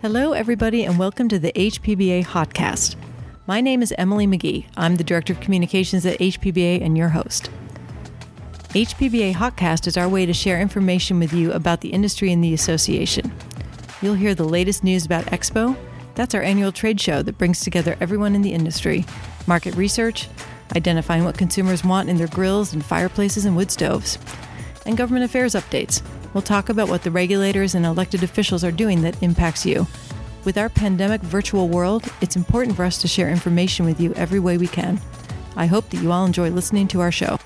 Hello, everybody, and welcome to the HPBA Hotcast. My name is Emily McGee. I'm the Director of Communications at HPBA and your host. HPBA Hotcast is our way to share information with you about the industry and the association. You'll hear the latest news about Expo. That's our annual trade show that brings together everyone in the industry, market research, identifying what consumers want in their grills and fireplaces and wood stoves, and government affairs updates. We'll talk about what the regulators and elected officials are doing that impacts you. With our pandemic virtual world, it's important for us to share information with you every way we can. I hope that you all enjoy listening to our show.